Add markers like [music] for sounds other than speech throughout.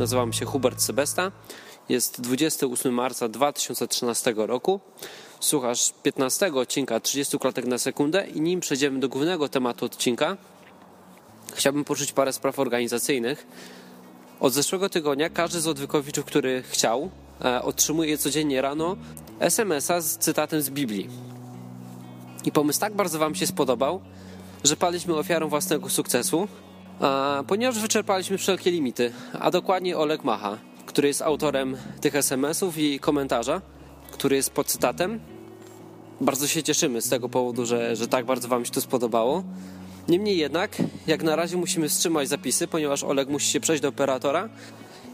Nazywam się Hubert Sebesta. Jest 28 marca 2013 roku. Słuchasz 15 odcinka 30 klatek na sekundę i nim przejdziemy do głównego tematu odcinka, chciałbym poruszyć parę spraw organizacyjnych. Od zeszłego tygodnia każdy z odwykowiczów, który chciał, e, otrzymuje codziennie rano SMS-a z cytatem z Biblii. I pomysł tak bardzo Wam się spodobał, że padliśmy ofiarą własnego sukcesu, ponieważ wyczerpaliśmy wszelkie limity, a dokładnie Oleg Macha, który jest autorem tych SMS-ów i komentarza, który jest pod cytatem. Bardzo się cieszymy z tego powodu, że, że tak bardzo Wam się to spodobało. Niemniej jednak, jak na razie musimy wstrzymać zapisy, ponieważ Oleg musi się przejść do operatora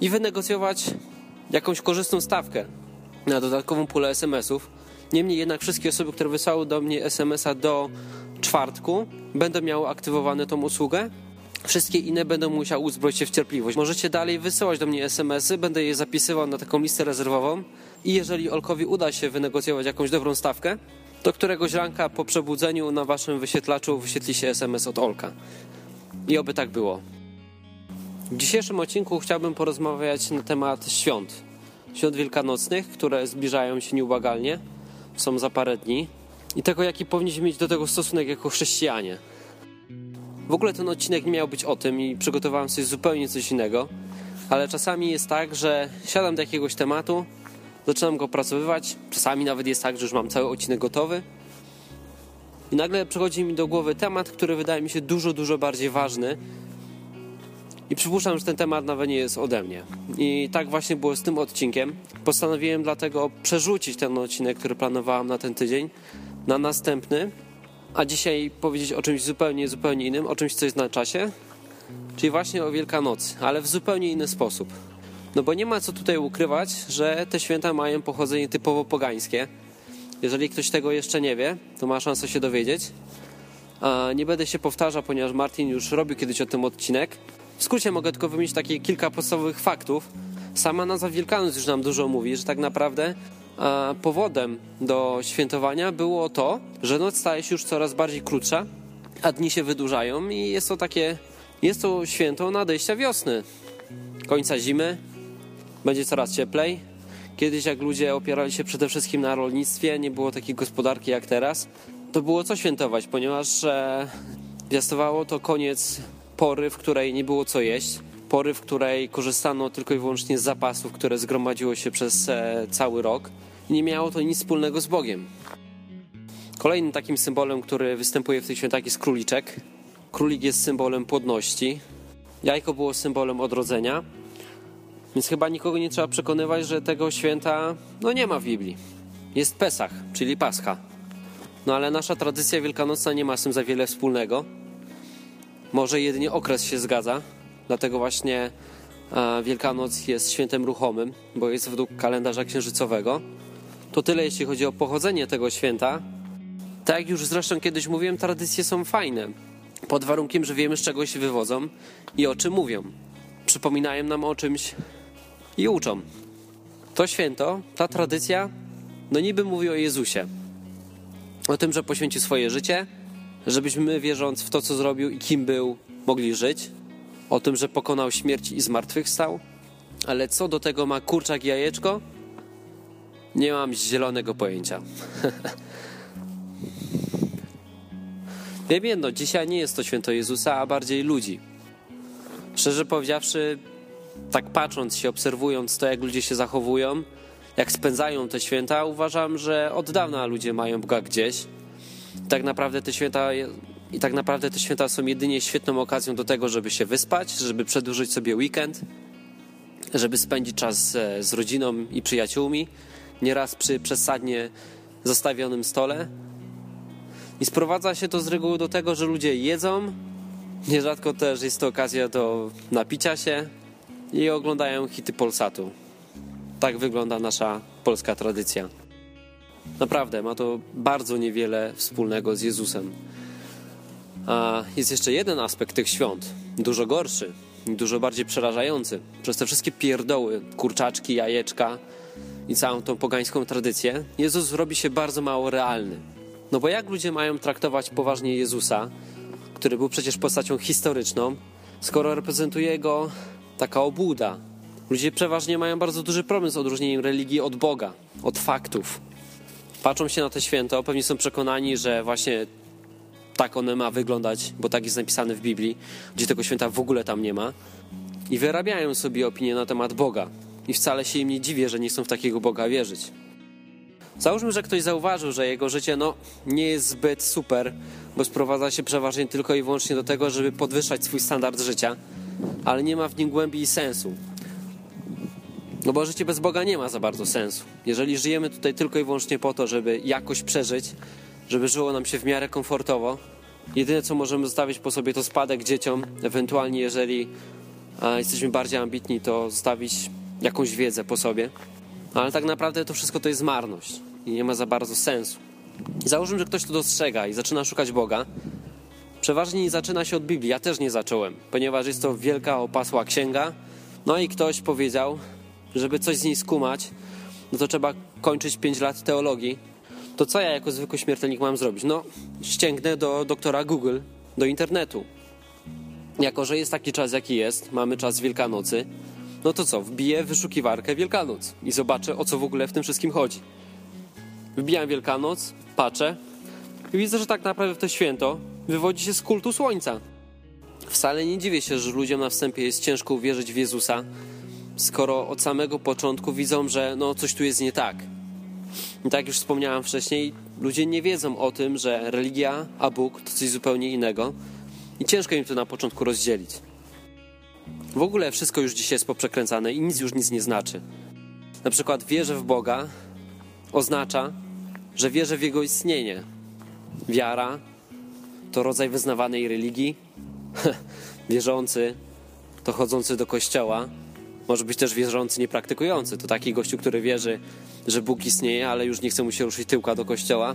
i wynegocjować jakąś korzystną stawkę na dodatkową pulę SMS-ów. Niemniej jednak wszystkie osoby, które wysłały do mnie SMS-a do czwartku, będą miały aktywowane tą usługę. Wszystkie inne będą musiały uzbroić się w cierpliwość. Możecie dalej wysyłać do mnie SMS-y, będę je zapisywał na taką listę rezerwową i jeżeli Olkowi uda się wynegocjować jakąś dobrą stawkę, to któregoś ranka po przebudzeniu na waszym wyświetlaczu wyświetli się SMS od Olka. I oby tak było. W dzisiejszym odcinku chciałbym porozmawiać na temat świąt. Świąt wielkanocnych, które zbliżają się nieubłagalnie, są za parę dni i tego, jaki powinniśmy mieć do tego stosunek jako chrześcijanie. W ogóle ten odcinek nie miał być o tym i przygotowałem sobie zupełnie coś innego, ale czasami jest tak, że siadam do jakiegoś tematu, zaczynam go opracowywać, czasami nawet jest tak, że już mam cały odcinek gotowy i nagle przychodzi mi do głowy temat, który wydaje mi się dużo, dużo bardziej ważny i przypuszczam, że ten temat nawet nie jest ode mnie. I tak właśnie było z tym odcinkiem. Postanowiłem dlatego przerzucić ten odcinek, który planowałem na ten tydzień, na następny, a dzisiaj powiedzieć o czymś zupełnie, zupełnie innym, o czymś, co jest na czasie, czyli właśnie o Wielkanocy, ale w zupełnie inny sposób. No bo nie ma co tutaj ukrywać, że te święta mają pochodzenie typowo pogańskie. Jeżeli ktoś tego jeszcze nie wie, to ma szansę się dowiedzieć. Nie będę się powtarzał, ponieważ Martin już robił kiedyś o tym odcinek. W skrócie mogę tylko wymienić takie kilka podstawowych faktów. Sama nazwa Wielkanoc już nam dużo mówi, że tak naprawdę powodem do świętowania było to, że noc staje się już coraz bardziej krótsza, a dni się wydłużają i jest to takie, jest to święto nadejścia wiosny, końca zimy, będzie coraz cieplej. Kiedyś jak ludzie opierali się przede wszystkim na rolnictwie, nie było takiej gospodarki jak teraz, to było co świętować, ponieważ e, to koniec pory, w której nie było co jeść, pory, w której korzystano tylko i wyłącznie z zapasów, które zgromadziło się przez e, cały rok nie miało to nic wspólnego z Bogiem. Kolejnym takim symbolem, który występuje w tych świętach jest króliczek. Królik jest symbolem płodności. Jajko było symbolem odrodzenia. Więc chyba nikogo nie trzeba przekonywać, że tego święta no nie ma w Biblii. Jest Pesach, czyli Pascha. No ale nasza tradycja wielkanocna nie ma z tym za wiele wspólnego. Może jedynie okres się zgadza, dlatego właśnie Wielkanoc jest świętem ruchomym, bo jest według kalendarza księżycowego. To tyle, jeśli chodzi o pochodzenie tego święta. Tak jak już zresztą kiedyś mówiłem, tradycje są fajne, pod warunkiem, że wiemy z czego się wywodzą i o czym mówią. Przypominają nam o czymś i uczą. To święto, ta tradycja, no niby mówi o Jezusie. O tym, że poświęcił swoje życie, żebyśmy my, wierząc w to, co zrobił i kim był, mogli żyć. O tym, że pokonał śmierć i zmartwychwstał. Ale co do tego ma kurczak i jajeczko? Nie mam zielonego pojęcia. [laughs] Wiem jedno, dzisiaj nie jest to święto Jezusa, a bardziej ludzi. Szczerze powiedziawszy, tak patrząc się, obserwując to, jak ludzie się zachowują, jak spędzają te święta, uważam, że od dawna ludzie mają Boga gdzieś. Tak naprawdę te święta i tak naprawdę te święta są jedynie świetną okazją do tego, żeby się wyspać, żeby przedłużyć sobie weekend, żeby spędzić czas z rodziną i przyjaciółmi, nieraz przy przesadnie zostawionym stole. I sprowadza się to z reguły do tego, że ludzie jedzą, nierzadko też jest to okazja do napicia się i oglądają hity Polsatu. Tak wygląda nasza polska tradycja. Naprawdę, ma to bardzo niewiele wspólnego z Jezusem. A jest jeszcze jeden aspekt tych świąt, dużo gorszy, dużo bardziej przerażający. Przez te wszystkie pierdoły, kurczaczki, jajeczka, i całą tą pogańską tradycję, Jezus robi się bardzo mało realny. No bo jak ludzie mają traktować poważnie Jezusa, który był przecież postacią historyczną, skoro reprezentuje go taka obłuda. Ludzie przeważnie mają bardzo duży problem z odróżnieniem religii od Boga, od faktów. Patrzą się na te święto, pewnie są przekonani, że właśnie tak one ma wyglądać, bo tak jest napisane w Biblii, gdzie tego święta w ogóle tam nie ma. I wyrabiają sobie opinie na temat Boga. I wcale się im nie dziwię, że nie chcą w takiego Boga wierzyć. Załóżmy, że ktoś zauważył, że jego życie no, nie jest zbyt super, bo sprowadza się przeważnie tylko i wyłącznie do tego, żeby podwyższać swój standard życia, ale nie ma w nim głębi i sensu. No bo życie bez Boga nie ma za bardzo sensu. Jeżeli żyjemy tutaj tylko i wyłącznie po to, żeby jakoś przeżyć, żeby żyło nam się w miarę komfortowo, jedyne co możemy zostawić po sobie to spadek dzieciom, ewentualnie jeżeli jesteśmy bardziej ambitni, to zostawić jakąś wiedzę po sobie. Ale tak naprawdę to wszystko to jest marność i nie ma za bardzo sensu. I załóżmy, że ktoś to dostrzega i zaczyna szukać Boga. Przeważnie nie zaczyna się od Biblii. Ja też nie zacząłem, ponieważ jest to wielka opasła księga. No i ktoś powiedział, żeby coś z niej skumać, no to trzeba kończyć 5 lat teologii. To co ja jako zwykły śmiertelnik mam zrobić? No, ściągnę do doktora Google, do internetu. Jako, że jest taki czas, jaki jest, mamy czas Wielkanocy, no to co, wbiję wyszukiwarkę Wielkanoc i zobaczę, o co w ogóle w tym wszystkim chodzi. Wbijam Wielkanoc, patrzę i widzę, że tak naprawdę to święto wywodzi się z kultu słońca. Wcale nie dziwię się, że ludziom na wstępie jest ciężko uwierzyć w Jezusa, skoro od samego początku widzą, że no coś tu jest nie tak. I tak już wspomniałem wcześniej, ludzie nie wiedzą o tym, że religia a Bóg to coś zupełnie innego i ciężko im to na początku rozdzielić. W ogóle wszystko już dzisiaj jest poprzekręcane i nic już nic nie znaczy. Na przykład wierzę w Boga oznacza, że wierzę w Jego istnienie. Wiara to rodzaj wyznawanej religii. [laughs] Wierzący to chodzący do kościoła. Może być też wierzący niepraktykujący. To taki gościu, który wierzy, że Bóg istnieje, ale już nie chce mu się ruszyć tyłka do kościoła.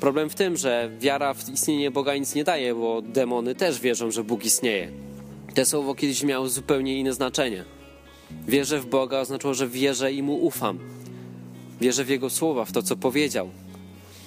Problem w tym, że wiara w istnienie Boga nic nie daje, bo demony też wierzą, że Bóg istnieje. Te słowo kiedyś miało zupełnie inne znaczenie. Wierzę w Boga oznaczało, że wierzę i mu ufam. Wierzę w Jego słowa, w to, co powiedział.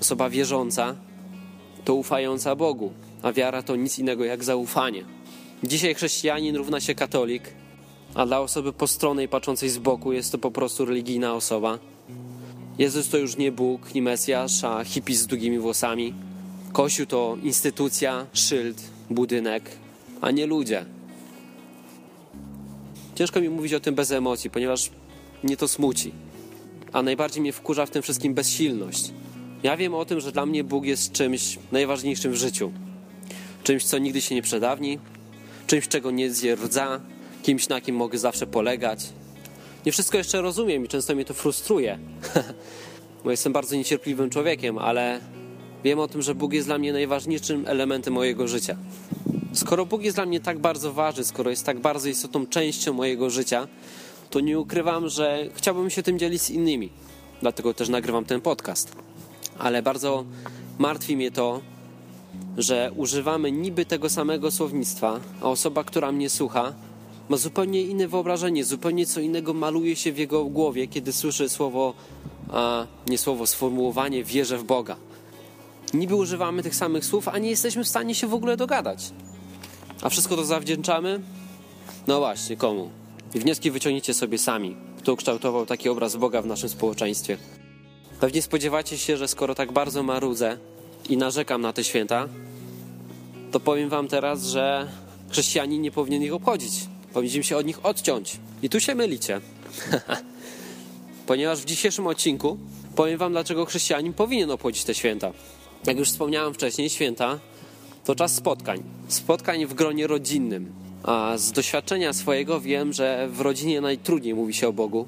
Osoba wierząca to ufająca Bogu, a wiara to nic innego jak zaufanie. Dzisiaj chrześcijanin równa się katolik, a dla osoby postronnej patrzącej z boku jest to po prostu religijna osoba. Jezus to już nie Bóg, nie Mesjasz, a hippie z długimi włosami. Kościół to instytucja, szyld, budynek, a nie ludzie. Ciężko mi mówić o tym bez emocji, ponieważ mnie to smuci. A najbardziej mnie wkurza w tym wszystkim bezsilność. Ja wiem o tym, że dla mnie Bóg jest czymś najważniejszym w życiu. Czymś, co nigdy się nie przedawni, czymś, czego nie zje kimś, na kim mogę zawsze polegać. Nie wszystko jeszcze rozumiem i często mnie to frustruje, [laughs] bo jestem bardzo niecierpliwym człowiekiem, ale wiem o tym, że Bóg jest dla mnie najważniejszym elementem mojego życia. Skoro Bóg jest dla mnie tak bardzo ważny, skoro jest tak bardzo istotną częścią mojego życia, to nie ukrywam, że chciałbym się tym dzielić z innymi. Dlatego też nagrywam ten podcast. Ale bardzo martwi mnie to, że używamy niby tego samego słownictwa, a osoba, która mnie słucha, ma zupełnie inne wyobrażenie, zupełnie co innego maluje się w jego głowie, kiedy słyszy słowo, a nie słowo, sformułowanie wierzę w Boga. Niby używamy tych samych słów, a nie jesteśmy w stanie się w ogóle dogadać. A wszystko to zawdzięczamy? No właśnie, komu? I wnioski wyciągnijcie sobie sami. Kto ukształtował taki obraz Boga w naszym społeczeństwie? Pewnie spodziewacie się, że skoro tak bardzo marudzę i narzekam na te święta, to powiem wam teraz, że chrześcijanin nie powinien ich obchodzić. Powinniśmy się od nich odciąć. I tu się mylicie. [laughs] Ponieważ w dzisiejszym odcinku powiem wam, dlaczego chrześcijanin powinien obchodzić te święta. Jak już wspomniałem wcześniej, święta to czas spotkań. Spotkań w gronie rodzinnym. A z doświadczenia swojego wiem, że w rodzinie najtrudniej mówi się o Bogu,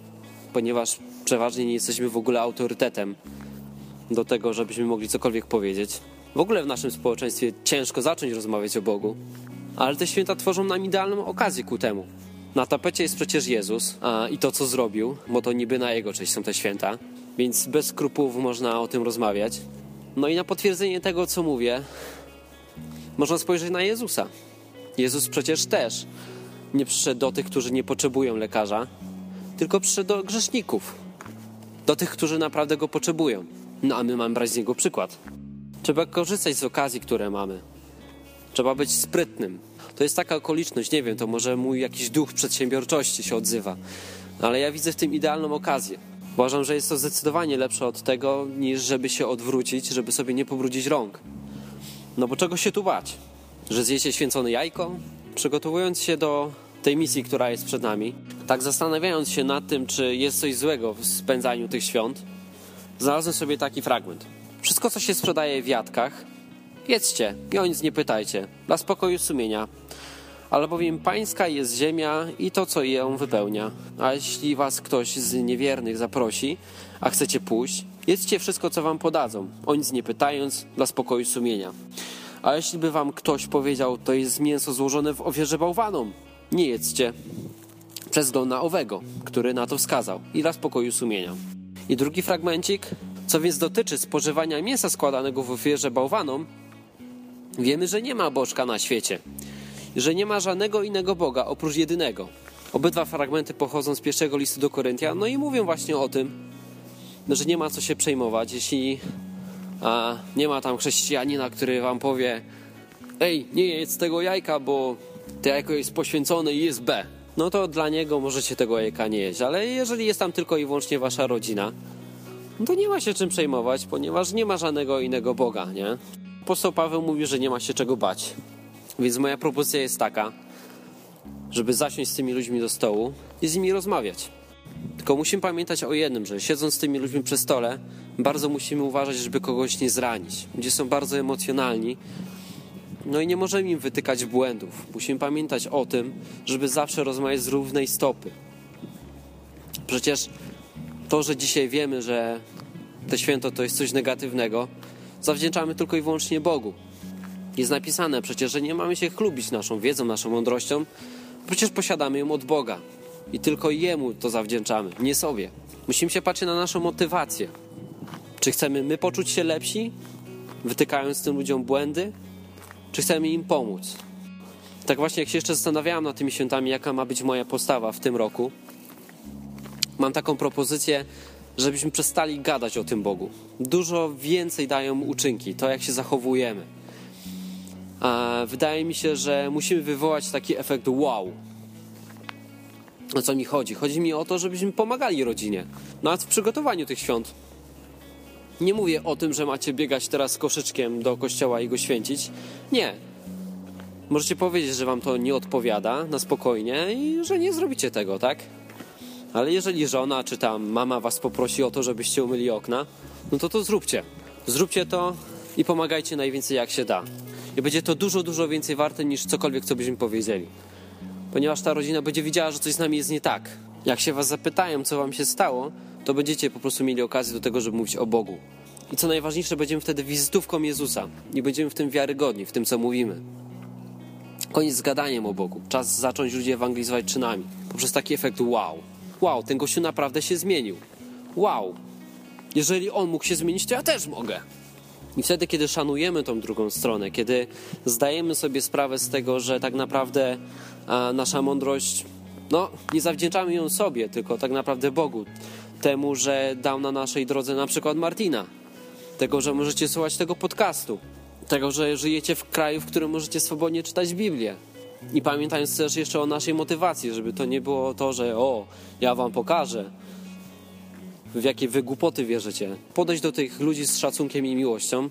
ponieważ przeważnie nie jesteśmy w ogóle autorytetem do tego, żebyśmy mogli cokolwiek powiedzieć. W ogóle w naszym społeczeństwie ciężko zacząć rozmawiać o Bogu, ale te święta tworzą nam idealną okazję ku temu. Na tapecie jest przecież Jezus a, i to, co zrobił, bo to niby na Jego cześć są te święta, więc bez skrupułów można o tym rozmawiać. No i na potwierdzenie tego, co mówię, można spojrzeć na Jezusa. Jezus przecież też nie przyszedł do tych, którzy nie potrzebują lekarza, tylko przyszedł do grzeszników, do tych, którzy naprawdę go potrzebują. No a my mamy brać z niego przykład. Trzeba korzystać z okazji, które mamy. Trzeba być sprytnym. To jest taka okoliczność, nie wiem, to może mój jakiś duch przedsiębiorczości się odzywa. Ale ja widzę w tym idealną okazję. Uważam, że jest to zdecydowanie lepsze od tego, niż żeby się odwrócić, żeby sobie nie pobrudzić rąk. No bo czego się tu bać? Że zjecie święcone jajko? Przygotowując się do tej misji, która jest przed nami, tak zastanawiając się nad tym, czy jest coś złego w spędzaniu tych świąt, znalazłem sobie taki fragment. Wszystko, co się sprzedaje w jadkach, jedzcie i o nic nie pytajcie, dla spokoju sumienia. Albowiem pańska jest ziemia i to, co ją wypełnia. A jeśli was ktoś z niewiernych zaprosi, a chcecie pójść, jedzcie wszystko, co wam podadzą, o nic nie pytając, dla spokoju sumienia. A jeśli by wam ktoś powiedział, to jest mięso złożone w ofierze bałwanom, nie jedzcie, przez wzgląd na owego, który na to wskazał, i dla spokoju sumienia. I drugi fragmencik, co więc dotyczy spożywania mięsa składanego w ofierze bałwanom, wiemy, że nie ma bożka na świecie, że nie ma żadnego innego Boga oprócz jedynego. Obydwa fragmenty pochodzą z pierwszego listu do Koryntia, no i mówią właśnie o tym, że nie ma co się przejmować, jeśli a, nie ma tam chrześcijanina, który wam powie ej, nie jedz tego jajka, bo to jajko jest poświęcone i jest B. No to dla niego możecie tego jajka nie jeść, ale jeżeli jest tam tylko i wyłącznie wasza rodzina, no to nie ma się czym przejmować, ponieważ nie ma żadnego innego Boga, nie? Apostoł Paweł mówi, że nie ma się czego bać. Więc moja propozycja jest taka, żeby zasiąść z tymi ludźmi do stołu i z nimi rozmawiać. Tylko musimy pamiętać o jednym, że siedząc z tymi ludźmi przy stole, bardzo musimy uważać, żeby kogoś nie zranić. Ludzie są bardzo emocjonalni, no i nie możemy im wytykać błędów. Musimy pamiętać o tym, żeby zawsze rozmawiać z równej stopy. Przecież to, że dzisiaj wiemy, że to święto to jest coś negatywnego, zawdzięczamy tylko i wyłącznie Bogu. Jest napisane przecież, że nie mamy się chlubić naszą wiedzą, naszą mądrością, przecież posiadamy ją od Boga. I tylko Jemu to zawdzięczamy, nie sobie. Musimy się patrzeć na naszą motywację. Czy chcemy my poczuć się lepsi, wytykając tym ludziom błędy, czy chcemy im pomóc? Tak właśnie, jak się jeszcze zastanawiałem nad tymi świętami, jaka ma być moja postawa w tym roku, mam taką propozycję, żebyśmy przestali gadać o tym Bogu. Dużo więcej dają uczynki, to jak się zachowujemy. A wydaje mi się, że musimy wywołać taki efekt wow. O co mi chodzi? Chodzi mi o to, żebyśmy pomagali rodzinie, nawet w przygotowaniu tych świąt. Nie mówię o tym, że macie biegać teraz koszyczkiem do kościoła i go święcić. Nie. Możecie powiedzieć, że wam to nie odpowiada na spokojnie i że nie zrobicie tego, tak? Ale jeżeli żona czy tam mama was poprosi o to, żebyście umyli okna, no to to zróbcie. Zróbcie to i pomagajcie najwięcej jak się da. I będzie to dużo, dużo więcej warte niż cokolwiek, co byśmy powiedzieli. Ponieważ ta rodzina będzie widziała, że coś z nami jest nie tak. Jak się was zapytają, co wam się stało, to będziecie po prostu mieli okazję do tego, żeby mówić o Bogu. I co najważniejsze, będziemy wtedy wizytówką Jezusa i będziemy w tym wiarygodni, w tym, co mówimy. Koniec z gadaniem o Bogu. Czas zacząć ludzi ewangelizować czynami. Poprzez taki efekt wow. Wow, ten gościu naprawdę się zmienił. Wow. Jeżeli on mógł się zmienić, to ja też mogę. I wtedy, kiedy szanujemy tą drugą stronę, kiedy zdajemy sobie sprawę z tego, że tak naprawdę nasza mądrość, no, nie zawdzięczamy ją sobie, tylko tak naprawdę Bogu. Temu, że dał na naszej drodze na przykład Martina. Tego, że możecie słuchać tego podcastu. Tego, że żyjecie w kraju, w którym możecie swobodnie czytać Biblię. I pamiętając też jeszcze o naszej motywacji, żeby to nie było to, że o, ja wam pokażę, w jakie wy głupoty wierzycie. Podejść do tych ludzi z szacunkiem i miłością.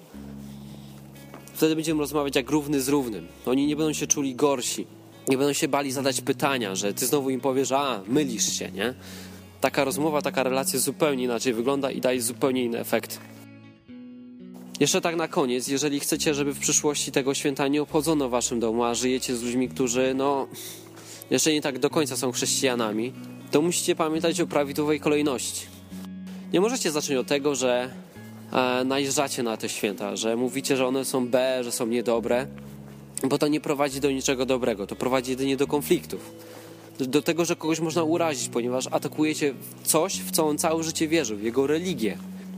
Wtedy będziemy rozmawiać jak równy z równym. Oni nie będą się czuli gorsi. Nie będą się bali zadać pytania, że ty znowu im powiesz, a mylisz się, nie? Taka rozmowa, taka relacja zupełnie inaczej wygląda i daje zupełnie inny efekt. Jeszcze tak na koniec, jeżeli chcecie, żeby w przyszłości tego święta nie obchodzono w waszym domu, a żyjecie z ludźmi, którzy, no, jeszcze nie tak do końca są chrześcijanami, to musicie pamiętać o prawidłowej kolejności. Nie możecie zacząć od tego, że e, najeżdżacie na te święta, że mówicie, że one są B, że są niedobre, bo to nie prowadzi do niczego dobrego, to prowadzi jedynie do konfliktów. Do tego, że kogoś można urazić, ponieważ atakujecie coś, w co on całe życie wierzył, jego religię.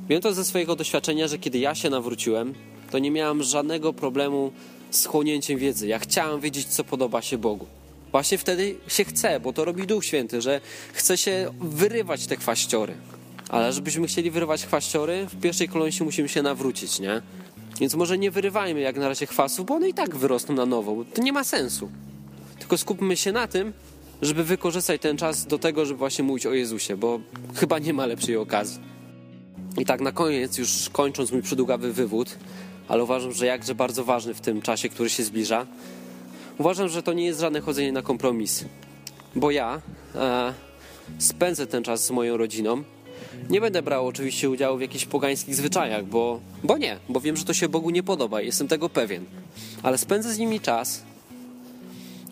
Wiem to ze swojego doświadczenia, że kiedy ja się nawróciłem, to nie miałem żadnego problemu z chłonięciem wiedzy. Ja chciałem wiedzieć, co podoba się Bogu. Właśnie wtedy się chce, bo to robi Duch Święty, że chce się wyrywać te kwaściory. Ale żebyśmy chcieli wyrywać chwaściory, w pierwszej kolejności musimy się nawrócić, nie? Więc może nie wyrywajmy jak na razie chwastów, bo one i tak wyrosną na nowo. To nie ma sensu. tylko skupmy się na tym, żeby wykorzystać ten czas do tego, żeby właśnie mówić o Jezusie, bo chyba nie ma lepszej okazji. I tak na koniec, już kończąc mój przydługawy wywód, ale uważam, że jakże bardzo ważny w tym czasie, który się zbliża, uważam, że to nie jest żadne chodzenie na kompromisy. Bo ja e, spędzę ten czas z moją rodziną. Nie będę brał oczywiście udziału w jakichś pogańskich zwyczajach, bo, bo nie, bo wiem, że to się Bogu nie podoba, jestem tego pewien. Ale spędzę z nimi czas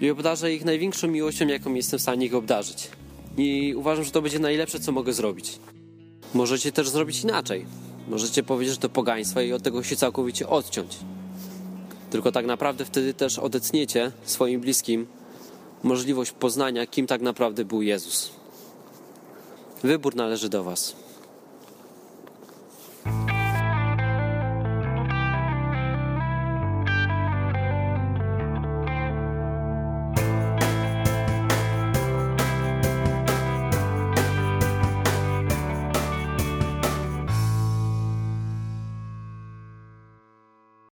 i obdarzę ich największą miłością, jaką jestem w stanie ich obdarzyć. I uważam, że to będzie najlepsze, co mogę zrobić. Możecie też zrobić inaczej. Możecie powiedzieć, że to pogaństwo i od tego się całkowicie odciąć. Tylko tak naprawdę wtedy też odetniecie swoim bliskim możliwość poznania, kim tak naprawdę był Jezus. Wybór należy do Was.